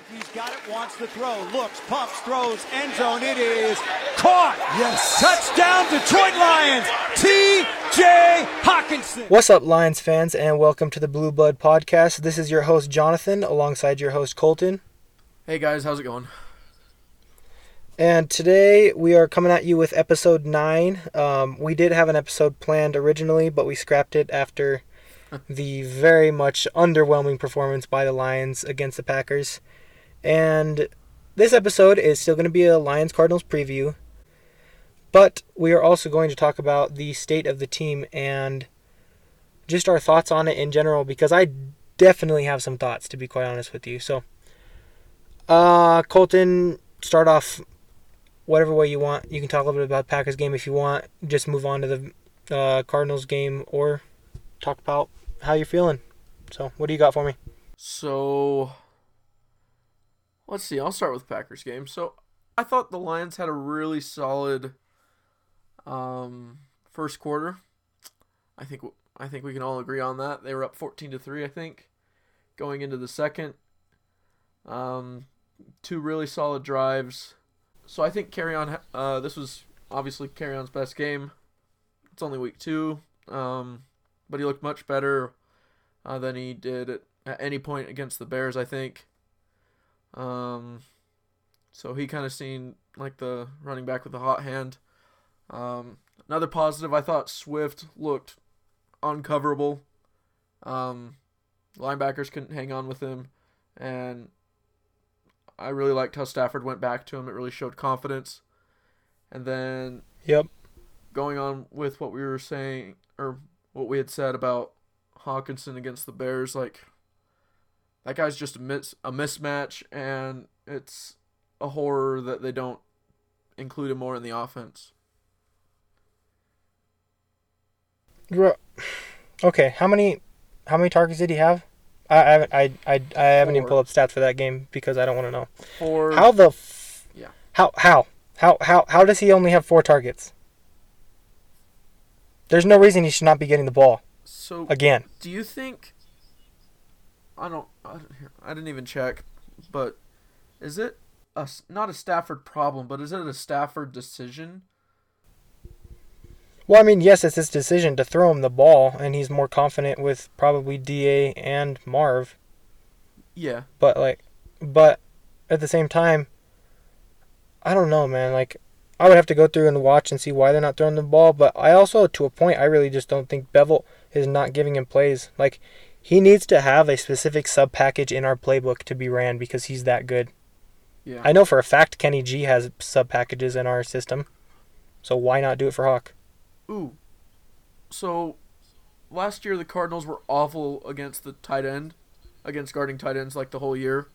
Matthews got it, wants to throw, looks, pumps, throws, end zone. It is caught. Yes. Touchdown, Detroit Lions. T.J. Hockenson. What's up, Lions fans, and welcome to the Blue Blood Podcast. This is your host, Jonathan, alongside your host, Colton. Hey guys, how's it going? And today we are coming at you with episode 9. Um, we did have an episode planned originally, but we scrapped it after the very much underwhelming performance by the Lions against the Packers. And this episode is still going to be a Lions Cardinals preview, but we are also going to talk about the state of the team and just our thoughts on it in general because I definitely have some thoughts to be quite honest with you. So, uh, Colton, start off whatever way you want. You can talk a little bit about Packers game if you want. Just move on to the uh, Cardinals game or talk about how you're feeling. So, what do you got for me? So, let's see. I'll start with Packers game. So, I thought the Lions had a really solid um, first quarter. I think I think we can all agree on that. They were up 14 to 3, I think, going into the second. Um, two really solid drives. So I think Kerryon. Uh, this was obviously Kerryon's best game. It's only week two, um, but he looked much better uh, than he did at, at any point against the Bears. I think. Um, so he kind of seemed like the running back with the hot hand. Um, another positive, I thought Swift looked uncoverable. Um, linebackers couldn't hang on with him, and I really liked how Stafford went back to him. It really showed confidence. And then, yep, going on with what we were saying or what we had said about Hockenson against the Bears, like that guy's just a mis- a mismatch, and it's a horror that they don't include him more in the offense. Okay, how many how many targets did he have? I, I haven't I I, I haven't even Four. pulled up stats for that game because I don't want to know. Or How the f- Yeah. How how how how how does he only have four targets? There's no reason he should not be getting the ball so again. do you think? I don't. I, don't I didn't even check, but is it a not a Stafford problem, but is it a Stafford decision? Well, I mean, yes, it's his decision to throw him the ball, and he's more confident with probably Da and Marv. Yeah. But like, but at the same time, I don't know, man. Like, I would have to go through and watch and see why they're not throwing the ball. But I also, to a point, I really just don't think Bevell is not giving him plays. Like, he needs to have a specific sub package in our playbook to be ran because he's that good. Yeah. I know for a fact Kenny G has sub packages in our system, so why not do it for Hawk? Ooh. So, last year the Cardinals were awful against the tight end, against guarding tight ends like the whole year.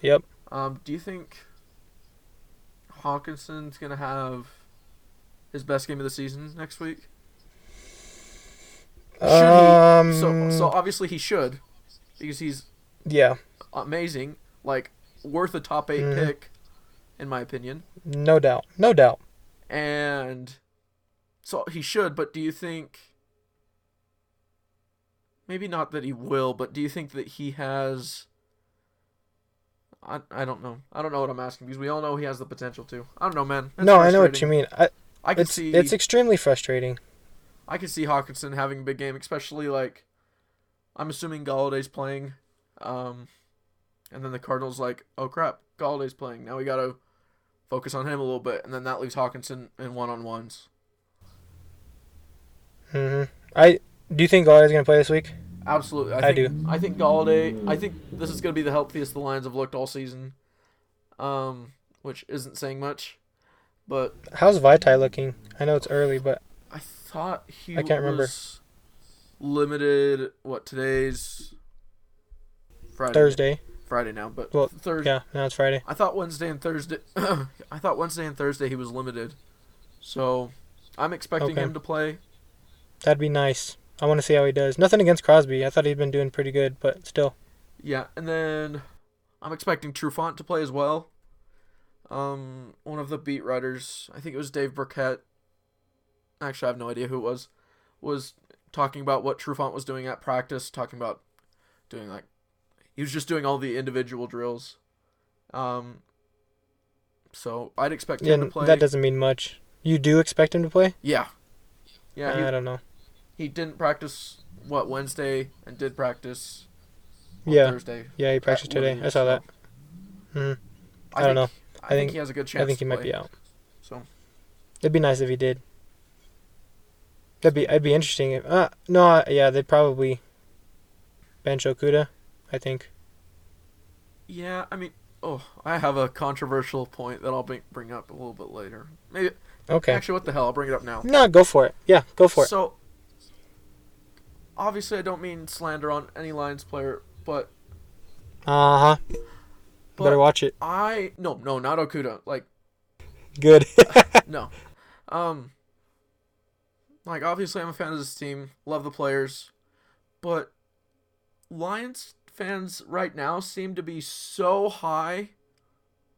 Yep. Um, do you think Hockenson's gonna have his best game of the season next week? Should Um. he? So, so obviously he should, because he's yeah, amazing, like worth a top 8 Mhm. pick, in my opinion. no doubt, no doubt. And so he should, but do you think maybe not that he will, but do you think that he has I, I don't know. I don't know what I'm asking because we all know he has the potential to. I don't know, man. It's no, I know what you mean. I, I can it's see it's extremely frustrating. I can see Hockenson having a big game, especially like I'm assuming Golladay's playing, um, and then the Cardinals like, oh crap, Golladay's playing. Now we gotta focus on him a little bit, and then that leaves Hockenson in one on ones. hmm I do you think Golladay's gonna play this week? Absolutely, I think, do. I think Golladay. I think this is gonna be the healthiest the Lions have looked all season, um, which isn't saying much, but How's Vitae looking? I know it's early, but I thought he I can't remember. limited. What today's Friday? Thursday. Friday now, but Well, Thursday. Yeah, now it's Friday. I thought Wednesday and Thursday. I thought Wednesday and Thursday he was limited, so I'm expecting Okay. him to play. That'd be nice. I want to see how he does. Nothing against Crosby. I thought he'd been doing pretty good, but still. Yeah, and then I'm expecting Trufant to play as well. Um, one of the beat writers, I think it was Dave Birkett. Actually, I have no idea who it was. Was talking about what Trufant was doing at practice, talking about doing like he was just doing all the individual drills. Um, so I'd expect Yeah, him to play. that doesn't mean much. You do expect him to play? Yeah. Yeah, he, I don't know. he didn't practice what Wednesday and did practice Yeah, Thursday. yeah, he practiced today. I saw that. Mhm. I, I don't think- know. I, I think, think- he has a good chance. I think he might be out. So It'd be nice if he did. That'd be. It'd be interesting. If, uh, no, uh, yeah, they'd probably bench Okudah. I think. yeah, I mean, oh, I have a controversial point that I'll bring bring up a little bit later. Maybe Okay. actually, what the hell? I'll bring it up now. No, go for it. Yeah, go for it. So, obviously, I don't mean slander on any Lions player, but Uh huh. Better watch it. I no no not Okudah like Good. no, um, like obviously I'm a fan of this team, love the players, but Lions fans right now seem to be so high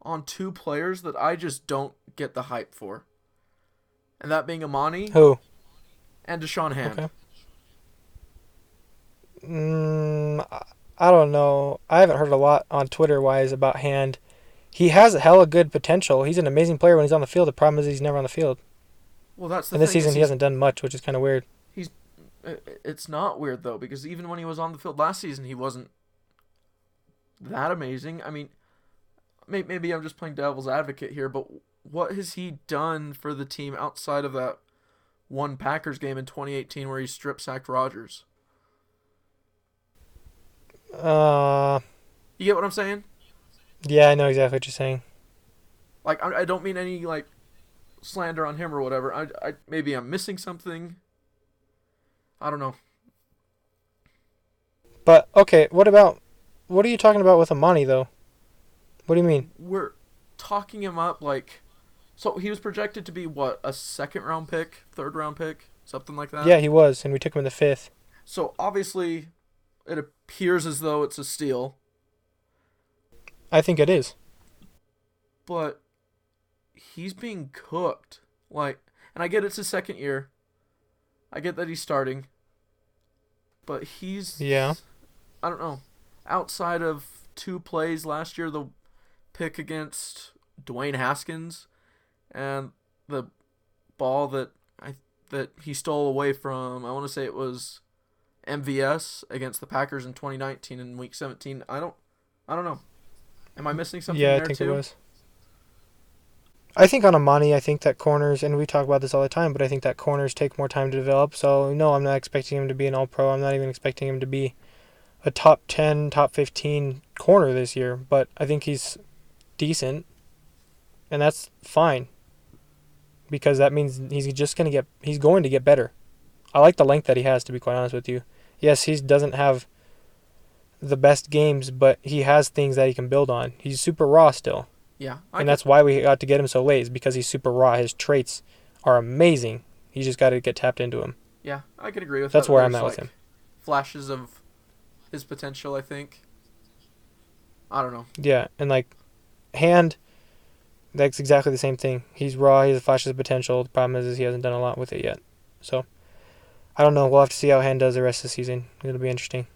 on two players that I just don't get the hype for, and that being Amani Who? and Da'Shawn Hand. Okay. Mm, I- don't know. I haven't heard a lot on Twitter wise about Hand. He has a hella good potential. He's an amazing player when he's on the field. The problem is he's never on the field. Well, that's the And this season he hasn't done much, which is kind of weird. He's it's not weird though because even when he was on the field last season he wasn't that amazing i mean may- maybe i'm just playing devil's advocate here but what has he done for the team outside of that one packers game in 2018 where he strip sacked rodgers Uh, you get what i'm saying yeah, I know exactly what you're saying. like i, I don't mean any like slander on him or whatever I, I maybe i'm missing something i don't know But okay, what about what are you talking about with Amani though? What do you mean? we're talking him up like so he was projected to be what a second round pick third round pick something like that yeah, he was, and we took him in the fifth. so obviously it appears as though it's a steal I think it is. but he's being cooked. Like and i get it's his second year. I get that he's starting. But he's Yeah. i don't know. Outside of two plays last year the pick against dwayne haskins and the ball that i that he stole away from i want to say it was mvs against the packers in 2019 in week 17 i don't i don't know. Am i missing something yeah, there I think too? it was. I think on Amani, I think that corners, and we talk about this all the time, but I think that corners take more time to develop. So no, I'm not expecting him to be an All Pro. I'm not even expecting him to be a top ten, top fifteen corner this year. But I think he's decent, and that's fine. Because that means he's just gonna get, he's going to get better. I like the length that he has, to be quite honest with you. Yes, he doesn't have the best games, but he has things that he can build on. He's super raw still yeah I and that's why we got to get him so late is because he's super raw. His traits are amazing. You just got to get tapped into him. Yeah, I can agree with That's that. That's where I'm at with like, him. Flashes of his potential, I think. I don't know. Yeah, and like hand, that's exactly the same thing. He's raw. He has flashes of potential. The problem is, is he hasn't done a lot with it yet. So I don't know. We'll have to see how hand does the rest of the season. It'll be interesting.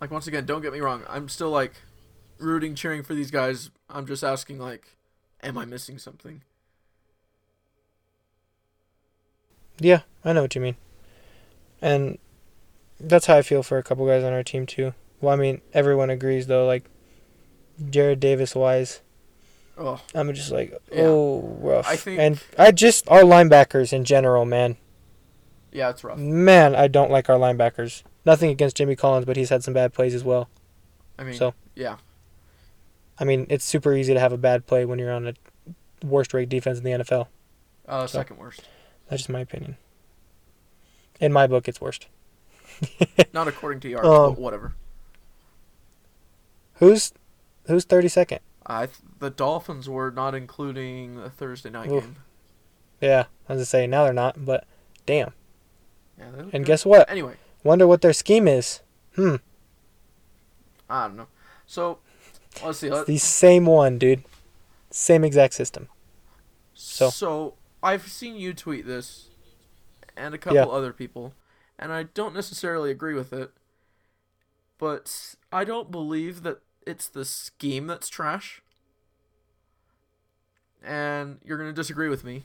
Like once again, don't get me wrong. I'm still like rooting, cheering for these guys. I'm just asking, like, am I missing something? Yeah, I know what you mean. And that's how I feel for a couple guys on our team too. Well, I mean, everyone agrees though. Like Jarrad Davis wise, Oh, I'm just like, Yeah. oh, rough. I think- and I just our linebackers in general, man. yeah, it's rough. Man, I don't like our linebackers. Nothing against Jimmy Collins, but he's had some bad plays as well. I mean, So- yeah, I mean, it's super easy to have a bad play when you're on a worst ranked defense in the NFL. uh, So- second worst. That's just my opinion. In my book, it's worst. Not according to yards, Um, but whatever. Who's who's thirty second? I th- the Dolphins were not including the Thursday night Oof. game. Yeah, I was gonna say now they're not, but damn. Yeah, And good. guess what? Anyway, Wonder what their scheme is. Hmm. I don't know. So let's see. It's the same one, dude. Same exact system. so- So I've seen you tweet this, and a couple Yeah. other people, and I don't necessarily agree with it. But I don't believe that it's the scheme that's trash. and you're going to disagree with me,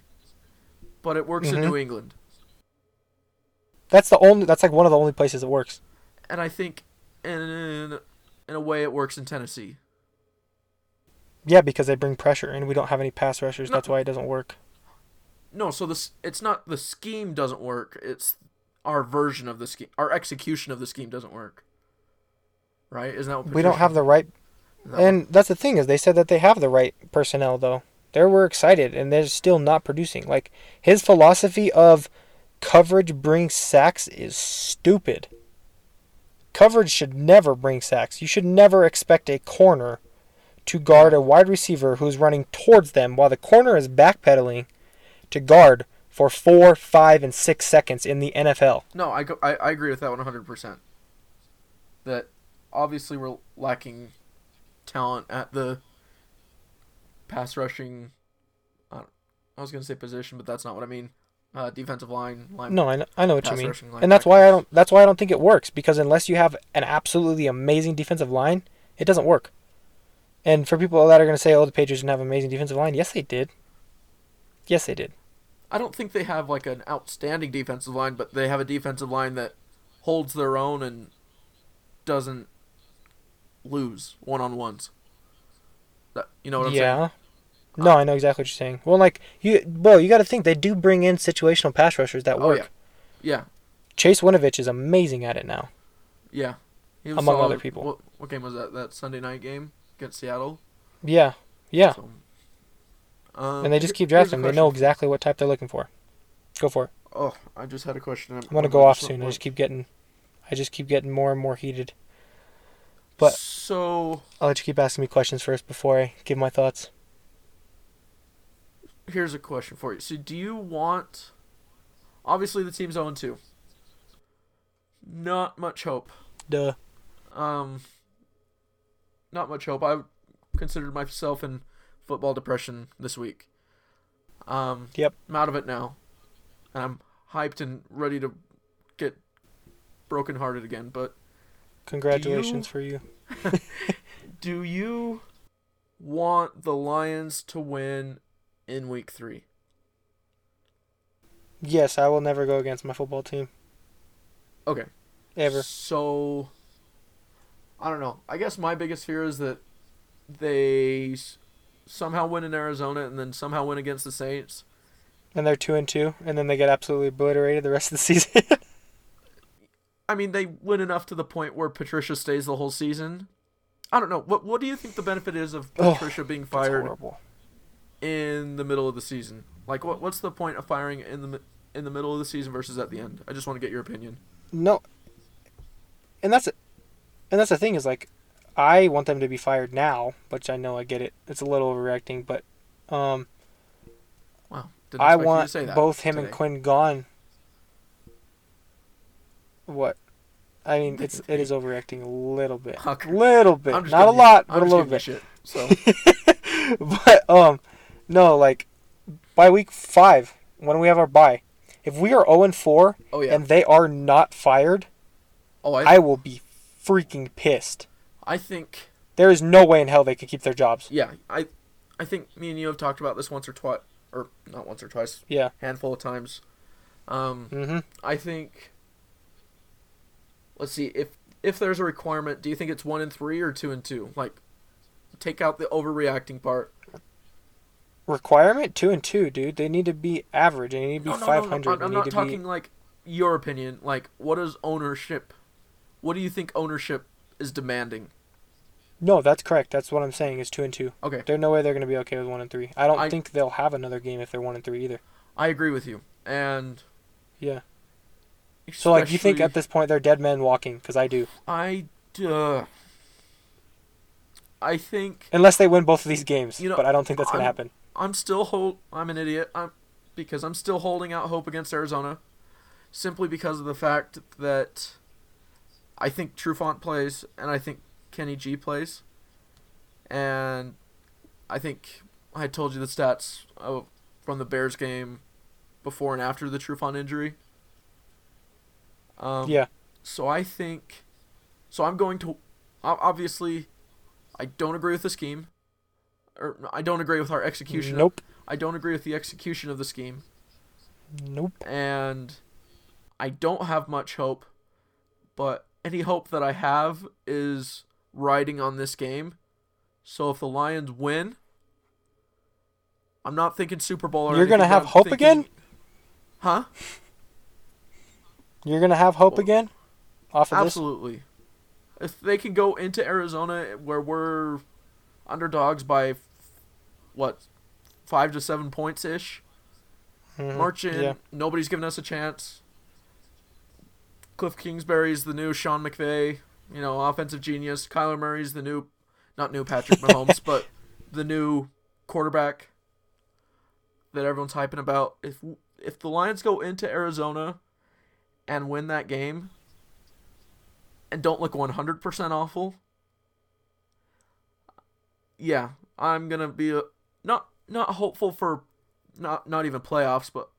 but it works in Mhm. New England. That's the only. That's like one of the only places it works. And I think in in a way it works in Tennessee. Yeah, because they bring pressure, and we don't have any pass rushers. No. That's why it doesn't work. No, so this it's not the scheme doesn't work. It's our version of the scheme. Our execution of the scheme doesn't work. Right? Isn't that what We don't have the right No. And that's the thing is they said that they have the right personnel though. They were excited and they're still not producing. Like his philosophy of coverage brings sacks is stupid. Coverage should never bring sacks. You should never expect a corner to guard a wide receiver who's running towards them while the corner is backpedaling to guard for four, five, and six seconds in the NFL. No, I, go, I I agree with that one hundred percent. That obviously we're lacking talent at the pass rushing. I, I was gonna say position, but that's not what I mean. Uh, defensive line, line. No, I know, I know what you mean, and that's why I don't. That's why I don't think it works because unless you have an absolutely amazing defensive line, it doesn't work. And for people that are going to say, "Oh, the Patriots didn't have an amazing defensive line," yes, they did. Yes, they did. I don't think they have like an outstanding defensive line, but they have a defensive line that holds their own and doesn't lose one on ones. You know what I'm saying? yeah. No, I know exactly what you're saying. Well, like you, well, you got to think they do bring in situational pass rushers that work. Oh, work. yeah. Yeah, Chase Winovich is amazing at it now. yeah. He was Among solid. other people. What, what game was that? That Sunday night game against Seattle. Yeah, yeah. So, um, and they just keep drafting. They know exactly what type they're looking for. Go for it. Oh, I just had a question. I'm gonna go off soon. I just keep getting, I just keep getting more and more heated. but- so I'll let you keep asking me questions first before I give my thoughts. here's a question for you. So, do you want? Obviously, the team's 0 2. Not much hope. Duh. Um, not much hope. I considered myself in football depression this week. Um, Yep. I'm out of it now, and I'm hyped and ready to get brokenhearted again. But Congratulations for you. do you want the Lions to win in Week Three? Yes, I will never go against my football team Okay. ever. So, I don't know. I guess my biggest fear is that they somehow win in Arizona and then somehow win against the Saints. And they're two and two, and then they get absolutely obliterated the rest of the season. I mean, they win enough to the point where Patricia stays the whole season. I don't know. What What do you think the benefit is of Oh, Patricia being fired in the middle of the season? Like, what What's the point of firing in the in the middle of the season versus at the end? I just want to get your opinion. No. And that's and that's the thing is like I want them to be fired now, which I know I get it. It's a little overreacting, but um Wow. Didn't I expect you to want both him and. Quinn gone. What? I mean, it's it is overreacting a little bit, Okay. little bit, not a giving you- lot, I'm but a little bit. Shit, so but um, no, like by week five when we have our bye, if we are zero and four oh yeah. and they are not fired, oh, I I will be freaking pissed. I think There is no way in hell they could keep their jobs. yeah. I I think me and you have talked about this once or twice, or not once or twice, Yeah. handful of times. Um, Mm-hmm. I think. Let's see if if there's a requirement. Do you think it's one and three or two and two? Like, take out the overreacting part. Requirement two and two, dude. They need to be average. They need to be No, no, no, no. I'm, I'm not talking be. like your opinion. Like, what is ownership? What do you think ownership is demanding? No, that's correct. That's what I'm saying. Is two and two. Okay, There's no way they're going to be okay with one and three. I don't I- think they'll have another game if they're one and three either. I agree with you. And Yeah. So like, you think at this point they're dead men walking? Because I do. I uh, I think Unless they win both of these games, You know, but I don't think that's going to happen. I'm still hold. I'm an idiot. I'm because I'm still holding out hope against Arizona, simply because of the fact that I think Trufant plays and I think Kenny G plays, and I think I told you the stats of, from the Bears game before and after the Trufant injury. Um, yeah. So I think, so I'm going to, obviously, I don't agree with the scheme. or I don't agree with our execution. Nope. I don't agree with the execution of the scheme, Nope. and I don't have much hope. But any hope that I have is riding on this game. So if the Lions win, I'm not thinking Super Bowl. Or You're gonna have I'm hope thinking- again? Huh? You're gonna have hope Well, again off of this. Absolutely. If they can go into Arizona where we're underdogs by what five to seven points ish, Mhm. march in. Yeah. Nobody's giving us a chance. Cliff Kingsbury's the new Sean McVay, you know, offensive genius. Kyler Murray's the new, not new Patrick Mahomes, but the new quarterback that everyone's hyping about. If if the Lions go into Arizona and win that game and don't look 100% awful, yeah, I'm going to be a, not not hopeful for not not even playoffs, but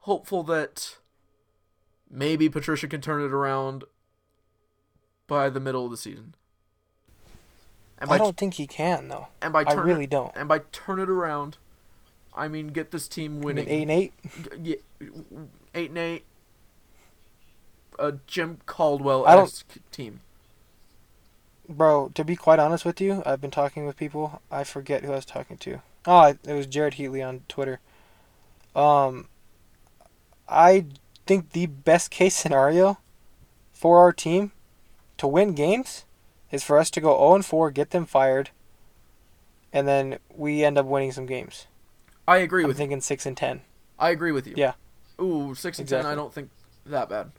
hopeful that maybe Patricia can turn it around by the middle of the season. And I don't think he can though. and by I really it, don't. and by turn it around, I mean get this team I mean, winning. eight and eight. Yeah, eight and eight. A Jim Caldwell don't- team. Bro, to be quite honest with you, I've been talking with people. I forget who I was talking to. Oh, I- it was Jared Heatley on Twitter. Um, I think the best case scenario for our team to win games is for us to go 0 and 4, get them fired, and then we end up winning some games. I agree I'm with you. thinking 6 and 10. I agree with you. Yeah. Ooh, six and ten. I don't think that bad.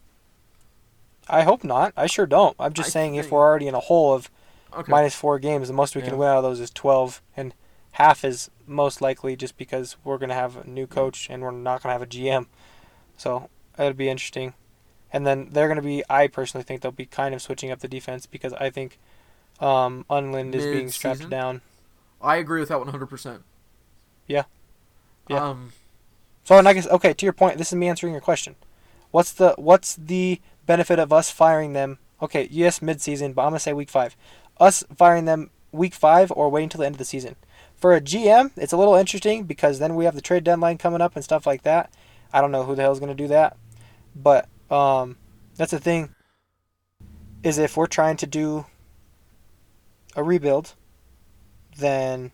I hope not. I sure don't. I'm just I saying if we're already in a hole of Okay. minus four games. The most we can win out of those is 12, and half is most likely just because we're going to have a new coach and we're not going to have a GM. So it'll be interesting. And then they're going to be, I personally think they'll be kind of switching up the defense because I think um, Undlin is being strapped down. I agree with that one hundred percent. Yeah. Yeah. Um. So, and I guess, okay, to your point, this is me answering your question. What's the what's the benefit of us firing them? Okay, yes, midseason, but I'm gonna say week five. Us firing them week five or waiting until the end of the season. For a GM, it's a little interesting because then we have the trade deadline coming up and stuff like that. I don't know who the hell's gonna do that, but um, that's the thing. Is if we're trying to do a rebuild, then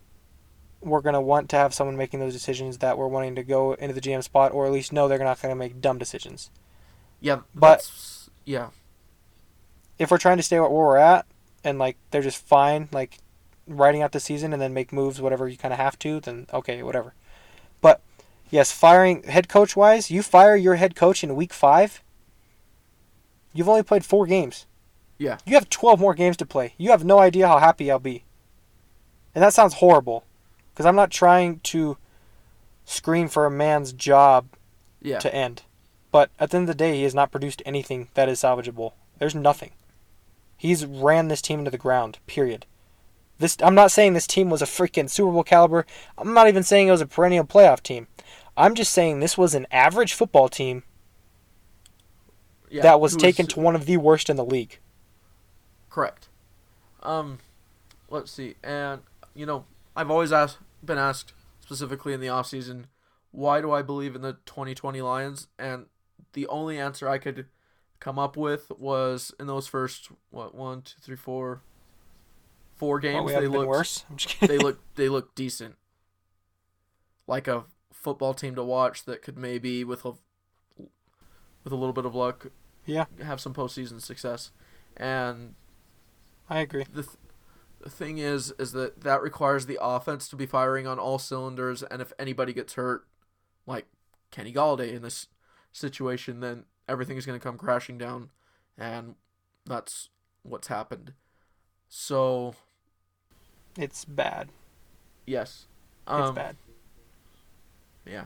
we're going to want to have someone making those decisions that we're wanting to go into the GM spot, or at least know they're not going to make dumb decisions. Yeah. But- yeah. If we're trying to stay where we're at, and like they're just fine, like writing out the season and then make moves whatever you kind of have to, then okay, whatever. But yes, firing head coach wise, you fire your head coach in week five. You've only played four games. Yeah. You have 12 more games to play. You have no idea how happy I'll be. And that sounds horrible. Because I'm not trying to screen for a man's job Yeah. to end. But at the end of the day, he has not produced anything that is salvageable. There's nothing. He's ran this team into the ground, period. This I'm not saying this team was a freaking Super Bowl caliber. I'm not even saying it was a perennial playoff team. I'm just saying this was an average football team yeah. that was who taken to one of the worst in the league. Correct. Um, let's see. And you know, I've always asked, been asked specifically in the off season, why do I believe in the 2020 Lions? And the only answer I could come up with was in those first what one, two, three, four, four Well, games we they looked worse. I'm just they look they look decent, like a football team to watch that could maybe with a with a little bit of luck, Yeah. have some postseason success. And I agree. the, th- the thing is is that that requires the offense to be firing on all cylinders and if anybody gets hurt like Kenny Golladay in this situation then everything is going to come crashing down and that's what's happened so It's bad. yes It's um, bad. Yeah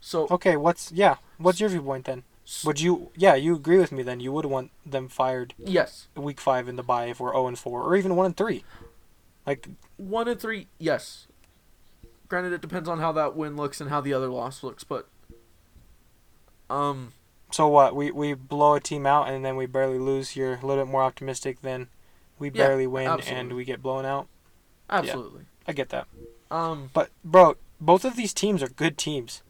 so Okay, what's yeah? What's your viewpoint then? Would you yeah, you agree with me then? You would want them fired yes week 5 in the bye if we're 0 and 4 or even 1 and 3. Like one and three yes granted it depends on how that win looks and how the other loss looks but um so what? We we blow a team out and then we barely lose. You're a little bit more optimistic than we Yeah, barely win and we get blown out. absolutely I get that. Um, But bro, both of these teams are good teams.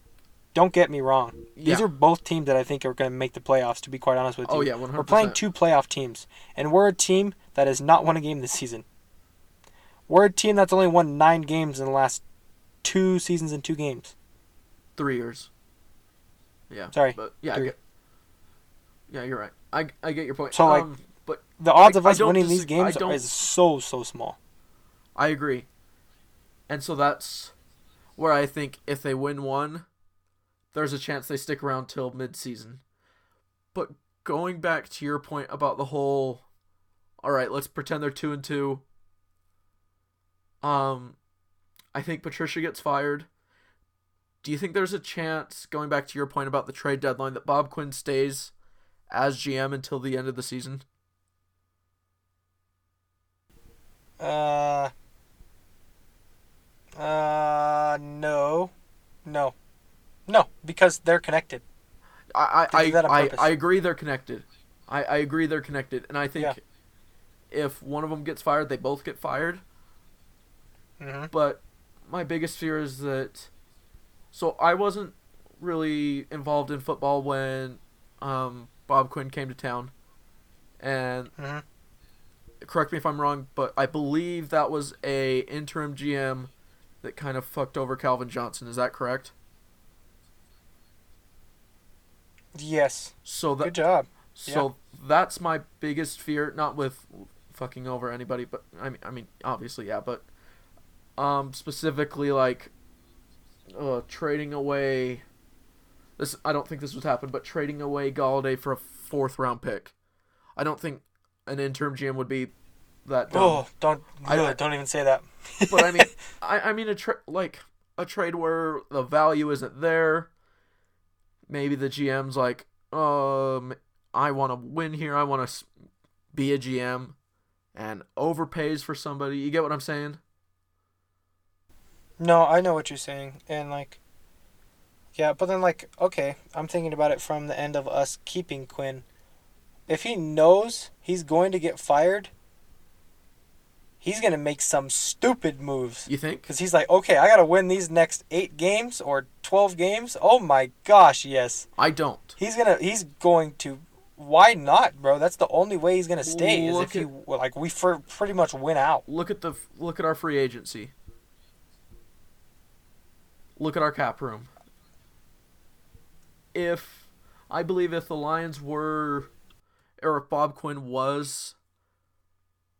Don't get me wrong. These Yeah. are both teams that I think are going to make the playoffs. To be quite honest with you. Oh, yeah, 100%. We're playing two playoff teams, and we're a team that has not won a game this season. We're a team that's only won nine games in the last two seasons and two games. three years. Yeah. Sorry, But yeah, I get, yeah, you're right. I, I get your point. So, like, um, but The odds I- of us winning these games is so so small. I agree. And so that's where I think if they win one, there's a chance they stick around till mid-season. But going back to your point about the whole, all right, let's pretend they're two and two. Um, I think Patricia gets fired. Do you think there's a chance, going back to your point about the trade deadline, that Bob Quinn stays as GM until the end of the season? Uh. Uh no, no, no, because they're connected. I I I. I agree they're connected. I, I agree they're connected, and I think Yeah. if one of them gets fired, they both get fired. hmm But my biggest fear is that. So I wasn't really involved in football when um, Bob Quinn came to town, and hmm correct me if I'm wrong, but I believe that was a interim GM that kind of fucked over Calvin Johnson. Is that correct? Yes. So that Good job. So that's my biggest fear, not with fucking over anybody, but I mean, I mean, obviously, yeah, but um, specifically like uh, trading away. This I don't think this would happen, but trading away Golladay for a fourth round pick. I don't think an interim GM would be that dumb. Oh, don't I- ugh, don't even say that. but I mean, I, I mean a tra- like a trade where the value isn't there. Maybe the GM's like, um, I want to win here. I want to be a GM, and overpays for somebody. You get what I'm saying? No, I know what you're saying, and like, yeah, but then like, okay, I'm thinking about it from the end of us keeping Quinn. If he knows he's going to get fired, he's gonna make some stupid moves. You think? Because he's like, okay, I gotta win these next eight games or twelve games. Oh my gosh, yes. I don't. He's gonna. He's going to. Why not, bro? That's the only way he's gonna stay. Is Look if he like we for pretty much win out. Look at the look at our free agency. Look at our cap room. If I believe if the Lions were or if Bob Quinn was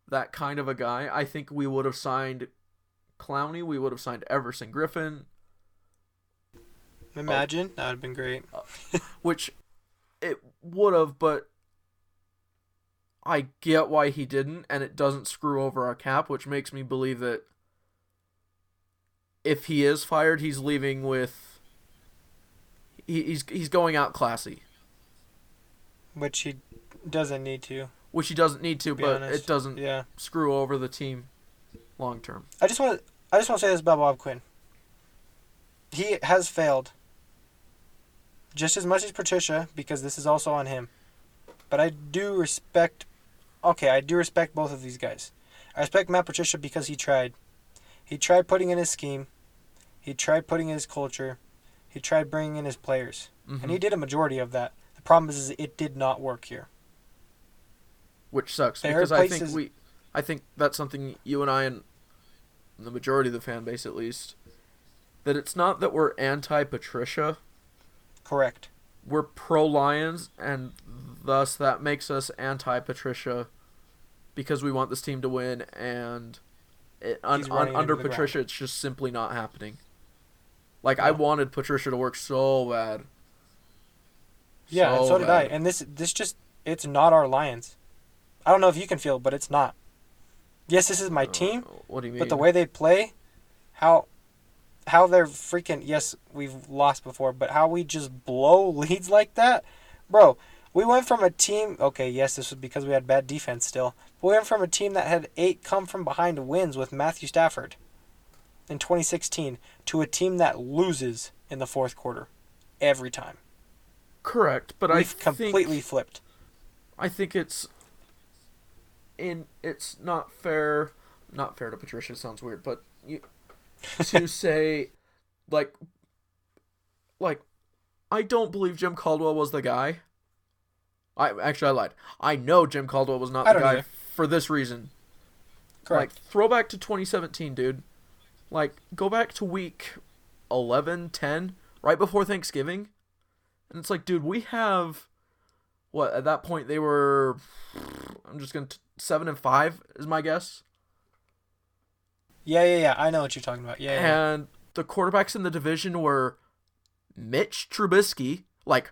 that kind of a guy, I think we would have signed Clowney, we would have signed Everson Griffen, Imagine. That would have been great. Uh, which it would have, but I get why he didn't, and it doesn't screw over our cap, which makes me believe that if he is fired, he's leaving with he, he's he's going out classy, Which he doesn't need to. Which he doesn't need to, Be but honest. it doesn't Yeah. screw over the team long term. I just want to. I just want to say this about Bob Quinn. He has failed. Just as much as Patricia, because this is also on him. But I do respect. Okay, I do respect both of these guys. I respect Matt Patricia because he tried. He tried putting in his scheme. He tried putting in his culture. He tried bringing in his players, Mhm. and he did a majority of that. The problem is, is it did not work here. Which sucks There because I think we, I think that's something you and I and the majority of the fan base at least, that it's not that we're anti Patricia, Correct. we're pro Lions, and thus that makes us anti Patricia, because we want this team to win, and it, un, un, under Patricia it's just simply not happening. Like I wanted Patricia to work so bad. Yeah, and so did I. And this this just it's not our Lions. I don't know if you can feel, it, but it's not. Yes, this is my Uh, team, What do you mean? but the way they play, how how they're freaking yes, we've lost before, but how we just blow leads like that, bro. We went from a team. Okay, yes, this was because we had bad defense still. But we went from a team that had eight come from behind wins with Matthew Stafford in 2016 to a team that loses in the fourth quarter every time. correct, but I We've think completely flipped. I think it's in it's not fair not fair to Patricia sounds weird, but you, to say like like I don't believe Jim Caldwell was the guy. I actually I lied. I know Jim Caldwell was not the guy either. for this reason. Correct. Like throwback to 2017, dude. Like go back to week 11, 10, right before Thanksgiving. And it's like, dude, we have what at that point they were I'm just going to 7 and 5 is my guess. yeah, yeah, yeah. I know what you're talking about. Yeah, yeah. And the quarterbacks in the division were Mitch Trubisky. Like,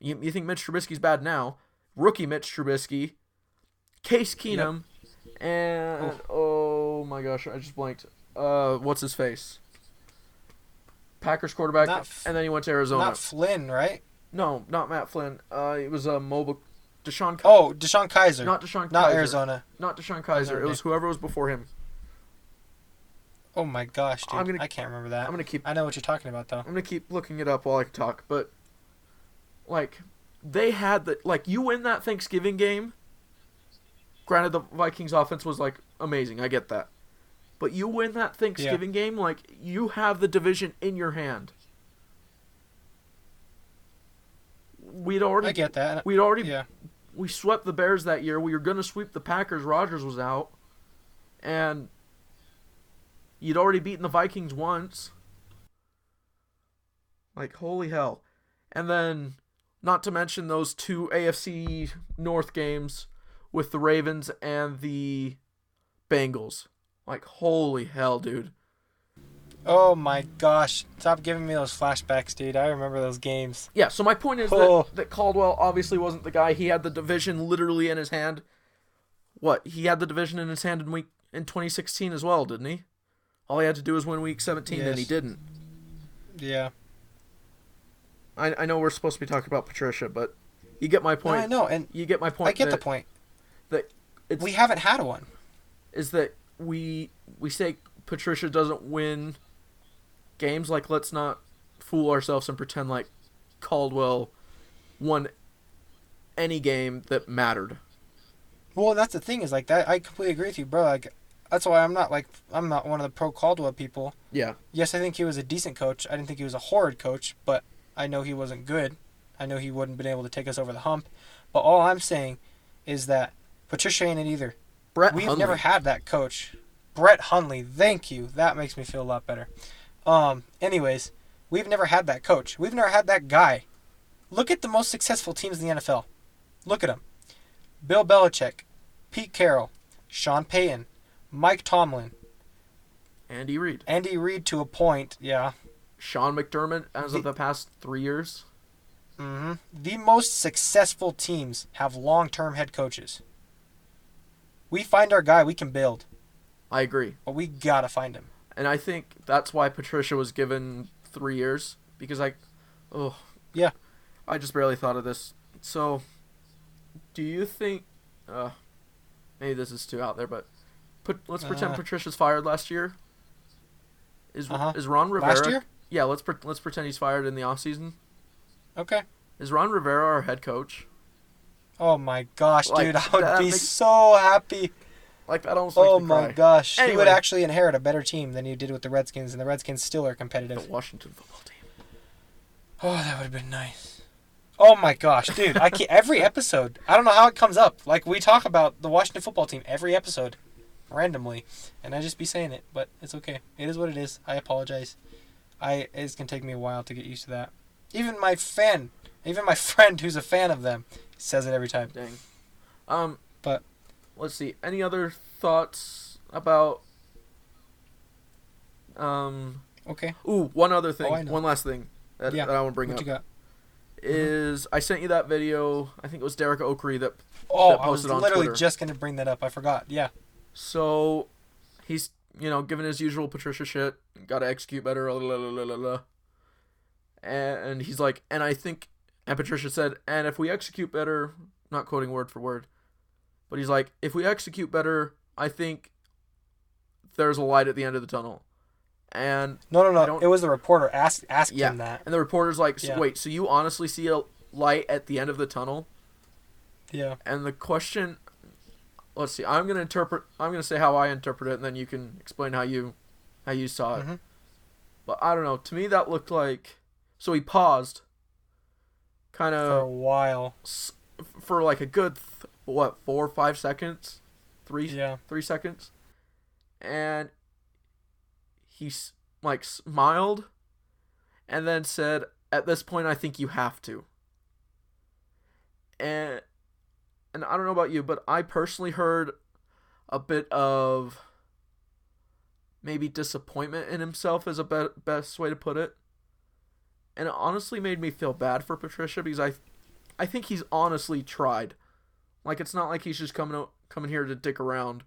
you, you think Mitch Trubisky's bad now? Rookie Mitch Trubisky, Case Keenum, and oh my gosh, I just blanked. Uh, what's his face? Packers quarterback, F- and then he went to Arizona. Not Flynn, right? no, not Matt Flynn. Uh, it was a mobile. Deshaun. Ki- Oh, Deshaun Kizer. not Deshaun. Not Kizer. Arizona. Not Deshaun Kizer. It was whoever was before him. Oh my gosh, dude. I'm gonna- I can't remember that. I'm gonna keep I know what you're talking about though. I'm gonna keep looking it up while I talk, but like they had the like you win that Thanksgiving game. Granted, the Vikings offense was like amazing. I get that, but you win that Thanksgiving game, like you have the division in your hand. We'd already I get that. we'd already Yeah. We swept the Bears that year. We were gonna sweep the Packers. Rodgers was out, and you'd already beaten the Vikings once. Like holy hell! And then, not to mention those two AFC North games with the Ravens and the Bengals. Like holy hell, dude! Oh my gosh. Stop giving me those flashbacks, dude. I remember those games. Yeah. So my point is Oh. that, that Caldwell obviously wasn't the guy. He had the division literally in his hand. What he had the division in his hand in week in 2016 as well, didn't he? All he had to do was win week 17, and he didn't. Yeah. I, I know we're supposed to be talking about Patricia, but you get my No, point. I know, and You get my point. I get the point. That it's, We haven't had one. is that we we say Patricia doesn't win games. Like let's not fool ourselves and pretend like Caldwell won any game that mattered. Well, that's the thing is like that. I completely agree with you, bro. Like, that's why I'm not like I'm not one of the pro Caldwell people. Yeah. Yes, I think he was a decent coach. I didn't think he was a horrid coach, but I know he wasn't good. I know he wouldn't been able to take us over the hump. But all I'm saying is that Patricia ain't it either. Brett We've Hundley. never had that coach. Brett Hundley, thank you. That makes me feel a lot better. Um, anyways, we've never had that coach. We've never had that guy. Look at the most successful teams in the NFL. Look at them. Bill Belichick, Pete Carroll, Sean Payton, Mike Tomlin, Andy Reid, Andy Reid to a point, yeah. Sean McDermott as of The- the past three years. hmm The most successful teams have long-term head coaches. We find our guy, we can build, I agree, but we gotta find him. And I think that's why Patricia was given three years because I, oh Yeah. I just barely thought of this. So, do you think? Uh, maybe this is too out there, but put let's pretend Uh. Patricia's fired last year. Is Uh-huh. is Ron Rivera? Last year? Yeah, let's pre- let's pretend he's fired in the off season. Okay. Is Ron Rivera our head coach? Oh my gosh, Like, dude! I would be makes- so happy. Like that almost Oh my gosh, he would actually inherit a better team than you did with the Redskins, and the Redskins still are competitive. The. Washington football team. Oh, that would have been nice. Oh my gosh, dude! I can't, every episode, I don't know how it comes up. Like we talk about the Washington football team every episode, randomly, and I just be saying it, but it's okay. It is what it is. I apologize. I it's gonna take me a while to get used to that. Even my fan, even my friend who's a fan of them, says it every time. Dang. Um, But- let's see. Any other thoughts about? Um. Okay, Ooh, one other thing. Oh, one last thing that, Yeah. that I want to bring what up you got? is I sent you that video. I think it was Derek Oakery that. Oh, that I was literally just gonna bring that up. I forgot. Yeah. So, he's you know giving his usual Patricia shit. Got to execute better. La, la, la, la, la. And he's like, and I think, and Patricia said, and if we execute better, not quoting word for word, but he's like, if we execute better, I think there's a light at the end of the tunnel. And No, no, no. It was the reporter asked asked Yeah. him that. and the reporter's like, so, Yeah. wait, so you honestly see a light at the end of the tunnel? Yeah. And the question let's see. I'm gonna interpret. I'm gonna say how I interpret it, and then you can explain how you how you saw it. Mhm. But I don't know. To me, that looked like. So he paused. Kind of For a while. for like a good what four or five seconds, three Yeah. three seconds, and he like smiled, and then said, "At this point, I think you have to." And and I don't know about you, but I personally heard a bit of maybe disappointment in himself is a be- best way to put it. And it honestly made me feel bad for Patricia because I I think he's honestly tried. Like it's not like he's just coming out, coming here to dick around.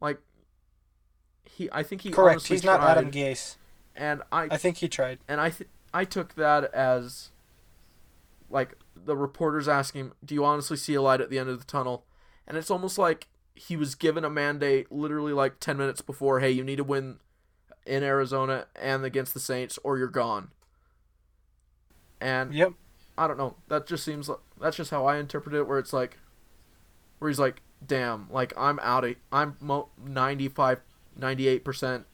Like he I think he Correct. He's not tried, Adam Gase. and I I think he tried. and I th- I took that as like the reporters asking "Do you honestly see a light at the end of the tunnel?" And it's almost like he was given a mandate literally like 10 minutes before, "Hey, you need to win in Arizona and against the Saints or you're gone." And Yep. I don't know. That just seems like that's just how I interpret it where it's like where he's like, "Damn, like I'm out of I'm mo- 95 98%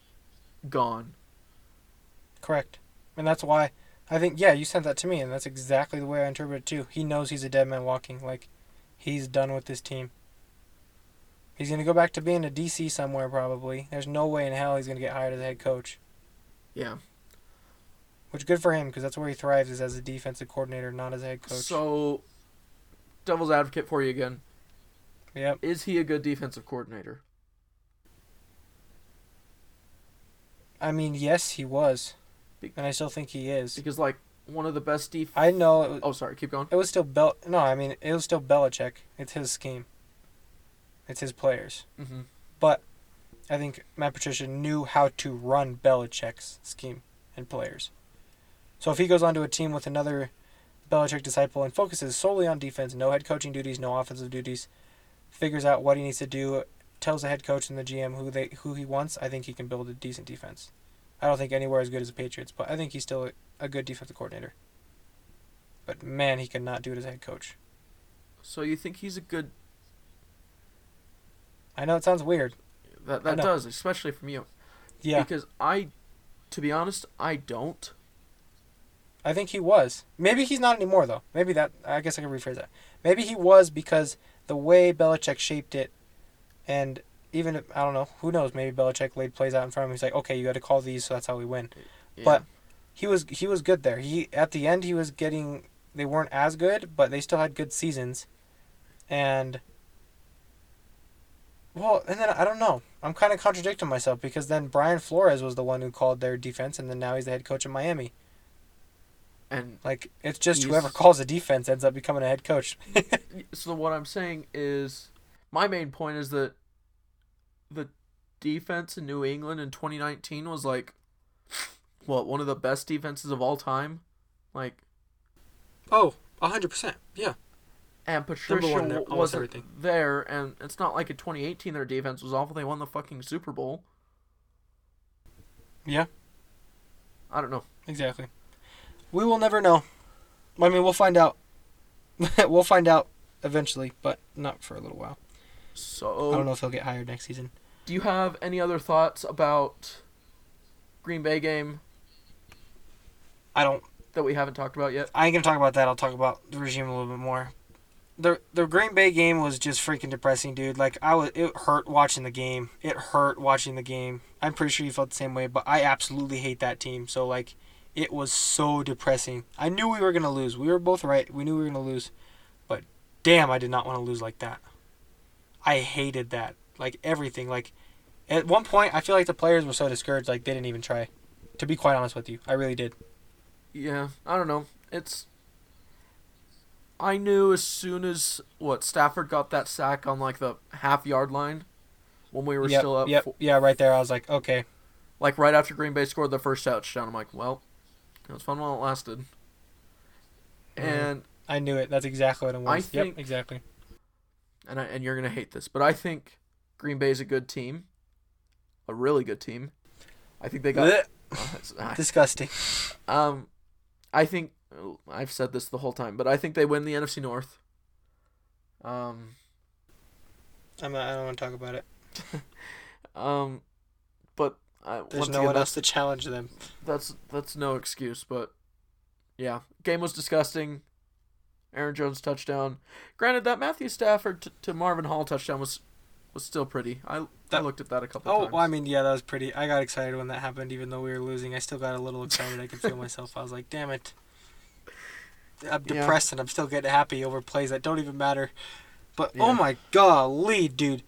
gone." Correct. And that's why I think yeah, you sent that to me and that's exactly the way I interpret it too. He knows he's a dead man walking. Like he's done with this team. He's gonna go back to being a DC somewhere probably. There's no way in hell he's gonna get hired as a head coach. Yeah. Which is good for him because that's where he thrives is as a defensive coordinator, not as a head coach. So, devil's advocate for you again. yep. Is he a good defensive coordinator? I mean, yes, he was, Be- and I still think he is. Because like one of the best def. I know it was, oh, sorry. Keep going. it was still Bel. No, I mean it was still Belichick. It's his scheme. It's his players. Mm-hmm. But I think Matt Patricia knew how to run Belichick's scheme and players. So if he goes onto a team with another Belichick disciple and focuses solely on defense, no head coaching duties, no offensive duties, figures out what he needs to do, tells the head coach and the GM who they who he wants, I think he can build a decent defense. I don't think anywhere as good as the Patriots, but I think he's still a, a good defensive coordinator. But man, he cannot do it as a head coach. So you think he's a good? I know it sounds weird. That that does, especially from you. Yeah, Because I, to be honest, I don't. I think he was. Maybe he's not anymore though. Maybe that I guess I can rephrase that. Maybe he was because the way Belichick shaped it, and even if, I don't know, who knows? Maybe Belichick laid plays out in front of him. He's like, okay, you got to call these, so that's how we win. Yeah. But he was he was good there. He at the end he was getting. They weren't as good, but they still had good seasons, and. Well, and then I don't know. I'm kind of contradicting myself because then Brian Flores was the one who called their defense, and then now he's the head coach of Miami. And Like it's just whoever calls the defense ends up becoming a head coach. so what I'm saying is, my main point is that the defense in New England in 2019 was like, what one of the best defenses of all time, like. oh, hundred percent. Yeah. And Patricia one there, wasn't everything. there, and it's not like in 2018 their defense was awful. They won the fucking Super Bowl. Yeah. I don't know. Exactly. We will never know. I mean, we'll find out. we'll find out eventually, but not for a little while. So, I don't know if he'll get hired next season. do you have any other thoughts about Green Bay game I don't. that we haven't talked about yet? I ain't gonna talk about that. I'll talk about the regime a little bit more. The the Green Bay game was just freaking depressing, dude. Like I was, it hurt watching the game. It hurt watching the game. I'm pretty sure you felt the same way, but I absolutely hate that team. So like, it was so depressing. I knew we were gonna lose. We were both right. We knew we were gonna lose, but damn, I did not want to lose like that. I hated that. Like everything. Like at one point, I feel like the players were so discouraged, like they didn't even try. To be quite honest with you, I really did. Yeah, I don't know. It's. I knew as soon as what Stafford got that sack on like the half yard line, when we were yep, still up, yep, fo- yeah, right there. I was like, okay, like right after Green Bay scored the first touchdown. I'm like, well, it was fun while it lasted. Mhm. And I knew it. That's exactly what it was. I yep, think- exactly. and I, and you're gonna hate this, but I think Green Bay's a good team, a really good team. I think they got. Blech. Disgusting. um, I think I've said this the whole time, but I think they win the NFC North. Um, I'm not, I don't want to talk about it. Um, but I, There's no again, one else to challenge them. that's that's no excuse. But yeah, game was disgusting. Aaron Jones touchdown. Granted, that Matthew Stafford t- to Marvin Hall touchdown was was still pretty. I I looked at that a couple Oh, times. well, I mean, yeah, that was pretty. I got excited when that happened, even though we were losing. I still got a little excited. I could feel myself. I was like, damn it. I'm Yeah. depressed and I'm still getting happy over plays that don't even matter. But oh Yeah. oh my golly, dude.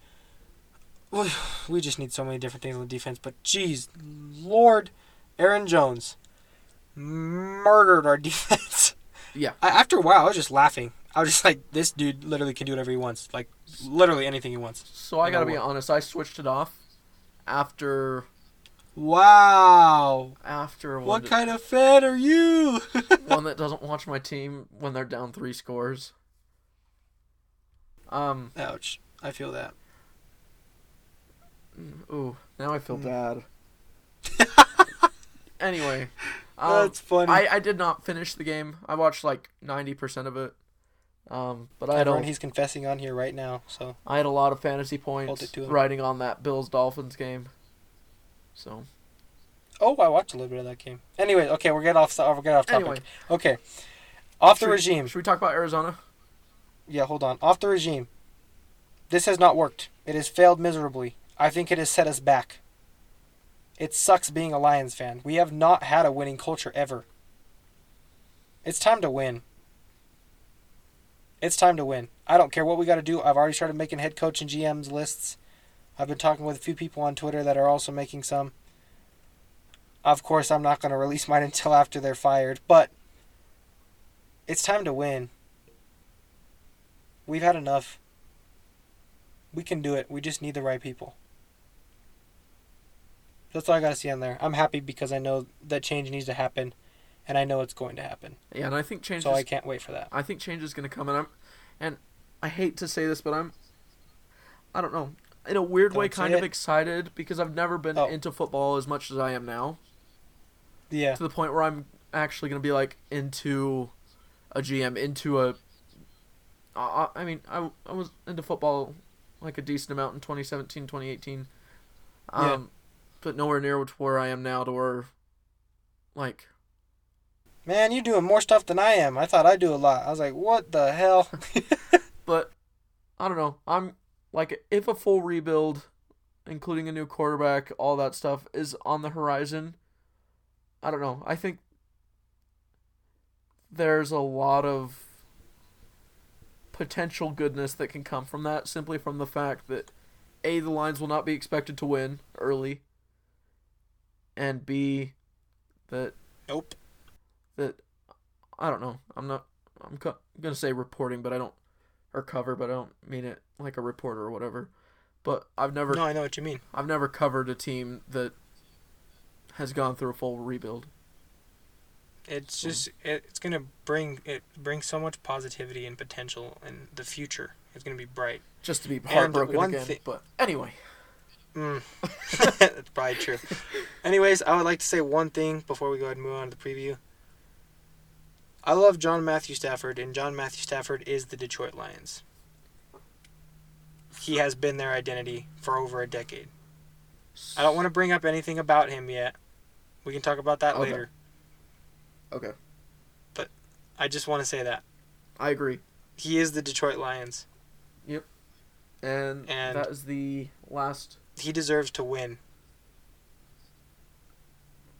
We- just need so many different things on the defense. But geez, Lord, Aaron Jones murdered our defense. Yeah. I, after a while, I was just laughing. I was just like, this dude literally can do whatever he wants. Like, literally anything he wants. so I gotta be honest. I switched it off after Wow. after What kind of fan are you? one that doesn't watch my team when they're down three scores. Um. Ouch. I feel that. Ooh. Now I feel bad. anyway. Um, That's funny. I, I did not finish the game. I watched like ninety percent of it. Um, but I don't. he's confessing on here right now. So I had a lot of fantasy points riding on that Bills Dolphins game. So Oh, I watched a little bit of that game. Anyway, okay, we're getting off. We're getting off topic. anyway, Okay, off the should we- regime. Should we talk about Arizona? Yeah, hold on. Off the regime. This has not worked. It has failed miserably. I think it has set us back. It sucks being a Lions fan. We have not had a winning culture ever. It's time to win. It's time to win. I don't care what we got to do. I've already started making head coach and GM's lists. I've been talking with a few people on Twitter that are also making some. Of course, I'm not going to release mine until after they're fired, but it's time to win. We've had enough. We can do it. We just need the right people. That's all I got to see on there. I'm happy because I know that change needs to happen, and I know it's going to happen. Yeah, and I think change. So is, I can't wait for that. I think change is going to come, and I'm, and I hate to say this, but I'm, I don't know, in a weird way, Don't say kind of it. excited because I've never been Oh. into football as much as I am now. Yeah. to the point where I'm actually going to be like into a GM, into a. I, I mean, I, I was into football like a decent amount in 2017, 2018. Um, Yeah. But nowhere near to where I am now to where, like, Man, you're doing more stuff than I am. I thought I'd do a lot. I was like, what the hell? but I don't know. I'm like, if a full rebuild, including a new quarterback, all that stuff is on the horizon, I don't know. I think there's a lot of potential goodness that can come from that simply from the fact that A, the Lions will not be expected to win early, and B, that nope. that I don't know. I'm not. I'm co- gonna say reporting, but I don't, or cover, but I don't mean it like a reporter or whatever. But I've never, No, I know what you mean. I've never covered a team that has gone through a full rebuild. It's just it, it's gonna bring it brings so much positivity and potential, and the future is gonna be bright. Just to be heartbroken again. thi- but anyway, Mm. That's probably true. Anyways, I would like to say one thing before we go ahead and move on to the preview. I love John Matthew Stafford, and John Matthew Stafford is the Detroit Lions. He has been their identity for over a decade. I don't want to bring up anything about him yet. We can talk about that Okay. later. Okay, But I just want to say that. I agree. He is the Detroit Lions. Yep. And, And- that is the last. He deserves to win.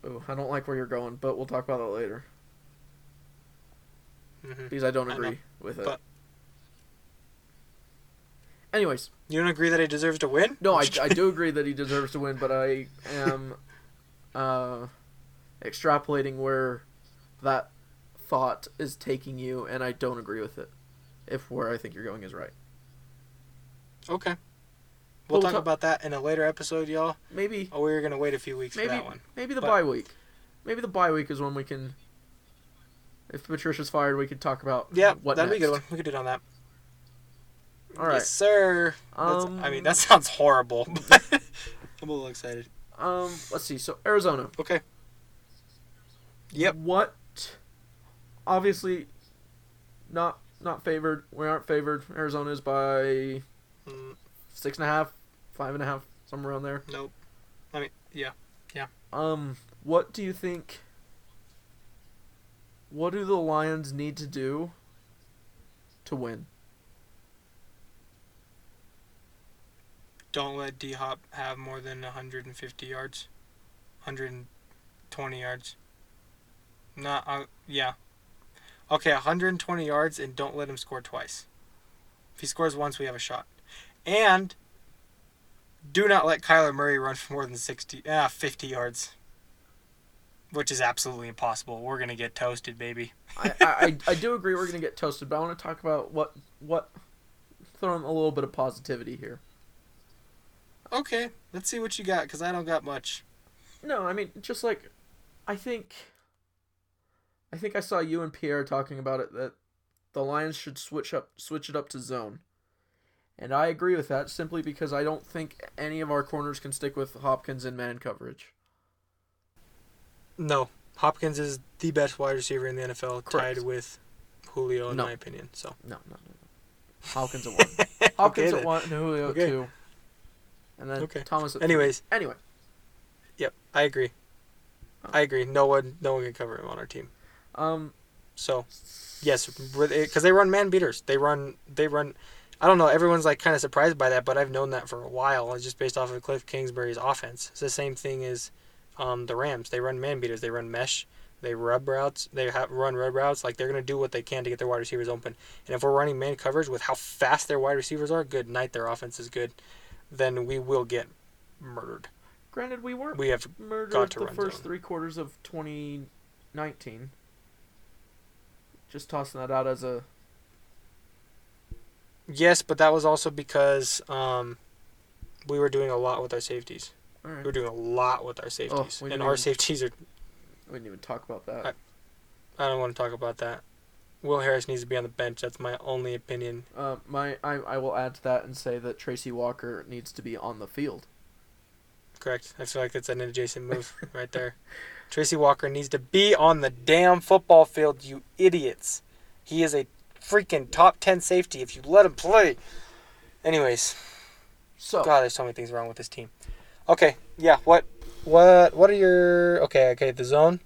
Oh, I don't like where you're going, but we'll talk about that later hmm because I don't I know, agree with it. but- Anyways, You don't agree that he deserves to win? No, I, I do agree that he deserves to win, but I am uh, extrapolating where that thought is taking you, and I don't agree with it. If where I think you're going is right, Okay. We'll We'll talk ta- about that in a later episode, y'all. maybe Oh, we're gonna wait a few weeks maybe for that one. maybe the But- bye week, maybe the bye week is when we can. If Patricia's fired, we could talk about Yeah, what that'd be a good one. We could do it on that. All right. Yes, sir. Um, I mean, that sounds horrible. but I'm a little excited. Um, let's see. So Arizona. Okay. Yep. What? Obviously, not not favored. We aren't favored. Arizona is by Mm, six and a half, five and a half, somewhere around there. Nope. I mean, yeah. Yeah. Um, what do you think? What do the Lions need to do to win? Don't let D Hop have more than 150 yards, 120 yards. Not, uh, yeah. Okay, 120 yards, and don't let him score twice. If he scores once, we have a shot. And do not let Kyler Murray run for more than 60, ah, 50 yards, which is absolutely impossible. We're gonna get toasted, baby. I, I, I do agree we're gonna get toasted, but I want to talk about what what throw in a little bit of positivity here. Okay, let's see what you got, cause I don't got much. No, I mean just like I think I think I saw you and Pierre talking about it that the Lions should switch up switch it up to zone. And I agree with that simply because I don't think any of our corners can stick with Hopkins in man coverage. No, Hopkins is the best wide receiver in the NFL, Correct. tied with Julio, in No. my opinion. So No, no, no. Hopkins at one. Hopkins then. at one, and Julio Okay. at two. And then Okay. Thomas at Anyways, three. Anyway. yep, I agree. Oh. I agree. No one, no one can cover him on our team. Um So yes, because they run man beaters. They run. They run. I don't know. Everyone's like kind of surprised by that, but I've known that for a while. It's just based off of Cliff Kingsbury's offense. It's the same thing as um, the Rams. They run man beaters. They run mesh. They rub routes. They have run rub routes. Like they're gonna do what they can to get their wide receivers open. And if we're running man coverage with how fast their wide receivers are, good night. Their offense is good. Then we will get murdered. granted we were We have murdered got to the first zone. three quarters of 2019. Just tossing that out as a yes, but that was also because um, we were doing a lot with our safeties. right. We were doing a lot with our safeties, we and our even- safeties are. We didn't even talk about that. I- I don't want to talk about that. Will Harris needs to be on the bench. That's my only opinion. Uh, my I, I will add to that and say that Tracy Walker needs to be on the field. Correct. I feel like that's an adjacent move right there. Tracy Walker needs to be on the damn football field, you idiots. He is a freaking top 10 safety if you let him play. Anyways, So God, there's so many things wrong with this team. Okay, yeah, what what what are your Okay, okay, the zone.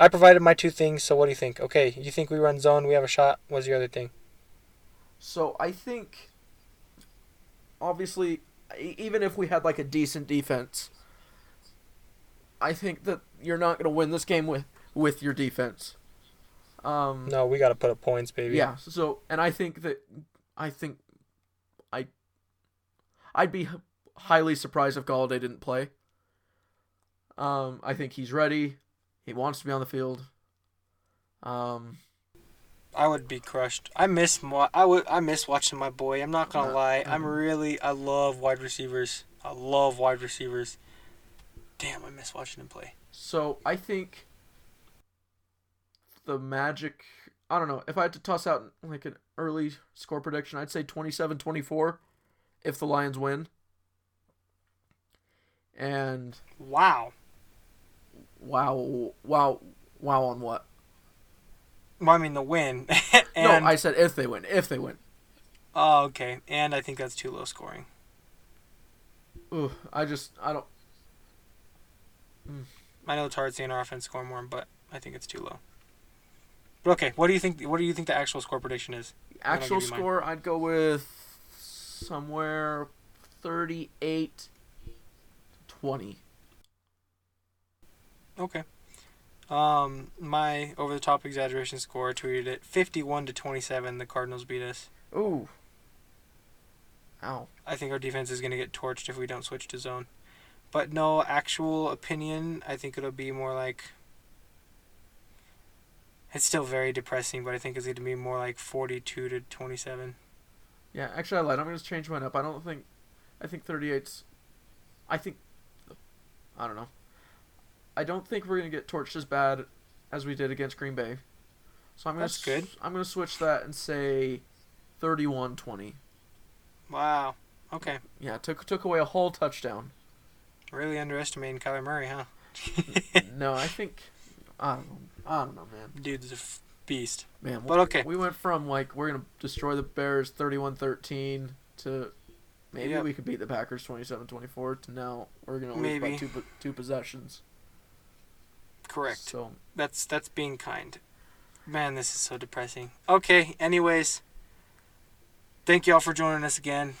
I provided my two things, so what do you think? Okay, you think we run zone, we have a shot. What's your other thing? so I think obviously even if we had like a decent defense, I think that you're not going to win this game with with your defense. Um No, we got to put up points, baby. Yeah. So, and I think that I think I I'd be highly surprised if Golladay didn't play. Um, I think he's ready. He wants to be on the field. Um, I would be crushed. I miss mo- I would I miss watching my boy. I'm not gonna Uh, lie. I'm mhm. really I love wide receivers. I love wide receivers. Damn, I miss watching him play. so I think the Magic. I don't know if I had to toss out like an early score prediction. I'd say 27-24 if the Lions win. And Wow. wow, wow, wow on what? Well, I mean the win. and no, I said if they win. If they win. oh okay, and I think that's too low scoring. Ooh, I just I don't. Mm. I know it's hard seeing our offense score more, but I think it's too low. But okay, what do you think? What do you think the actual score prediction is? Actual you mine. score, I'd go with somewhere 38 20. Okay. Um, my over the top exaggeration score tweeted it 51 to 27. The Cardinals beat us. Ooh. Ow. I think our defense is going to get torched if we don't switch to zone. But no actual opinion. I think it'll be more like. It's still very depressing, but I think it's going to be more like 42 to 27. Yeah, actually, I lied. I'm going to change mine up. I don't think. I think 38's. I think. I don't know. I don't think we're going to get torched as bad as we did against Green Bay. So I'm going That's to good. I'm going to switch that and say 31-20. Wow. Okay. Yeah, took took away a whole touchdown. Really underestimating Kyler Murray, huh? no, I think I don't know. I don't know, man. Dude's a f- beast. Man, But okay. We went from like we're gonna destroy the Bears 31-13 to maybe Yep. we could beat the Packers 27-24 to now we're gonna lose by two po- two possessions. Correct. So That's that's being kind. Man, this is so depressing. Okay, anyways. Thank y'all for joining us again.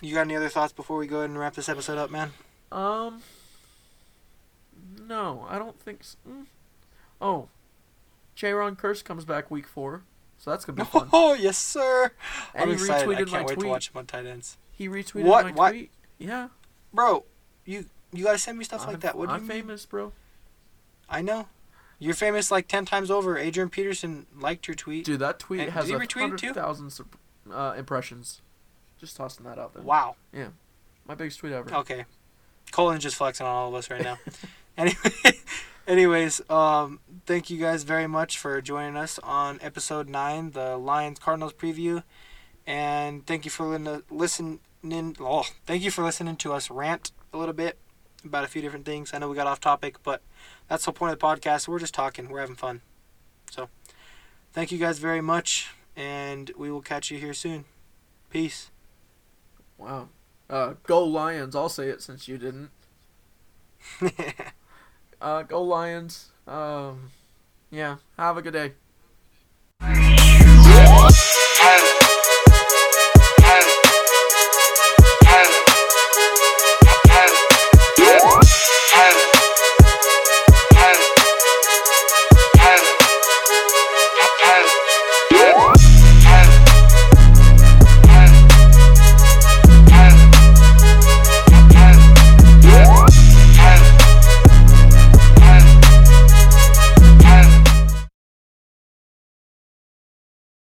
You got any other thoughts before we go ahead and wrap this episode up, man? um, no, I don't think. So. Mm. Oh, Jayron Kearse comes back week four, so that's gonna be fun. Oh yes, sir. And I'm he excited. I can't my wait to watch him on tight ends. He retweeted What? my What? tweet. Yeah, Bro, you you guys send me stuff I'm, like that. What do I'm you mean? famous, bro. I know. You're famous like ten times over. Adrian Peterson liked your tweet. Dude, that tweet And has a he retweet it too? hundred thousand uh, impressions. Just tossing that out there. Wow. Yeah, my biggest tweet ever. Okay. Colin's just flexing on all of us right now. anyway, anyways, um, thank you guys very much for joining us on episode nine, the Lions Cardinals preview, and thank you for listening. Oh, thank you for listening to us rant a little bit about a few different things. I know we got off topic, but that's the point of the podcast. We're just talking. We're having fun. So, thank you guys very much, and we will catch you here soon. Peace. Wow. Uh, go Lions! I'll say it since you didn't. Uh, go Lions. Um, yeah. Have a good day.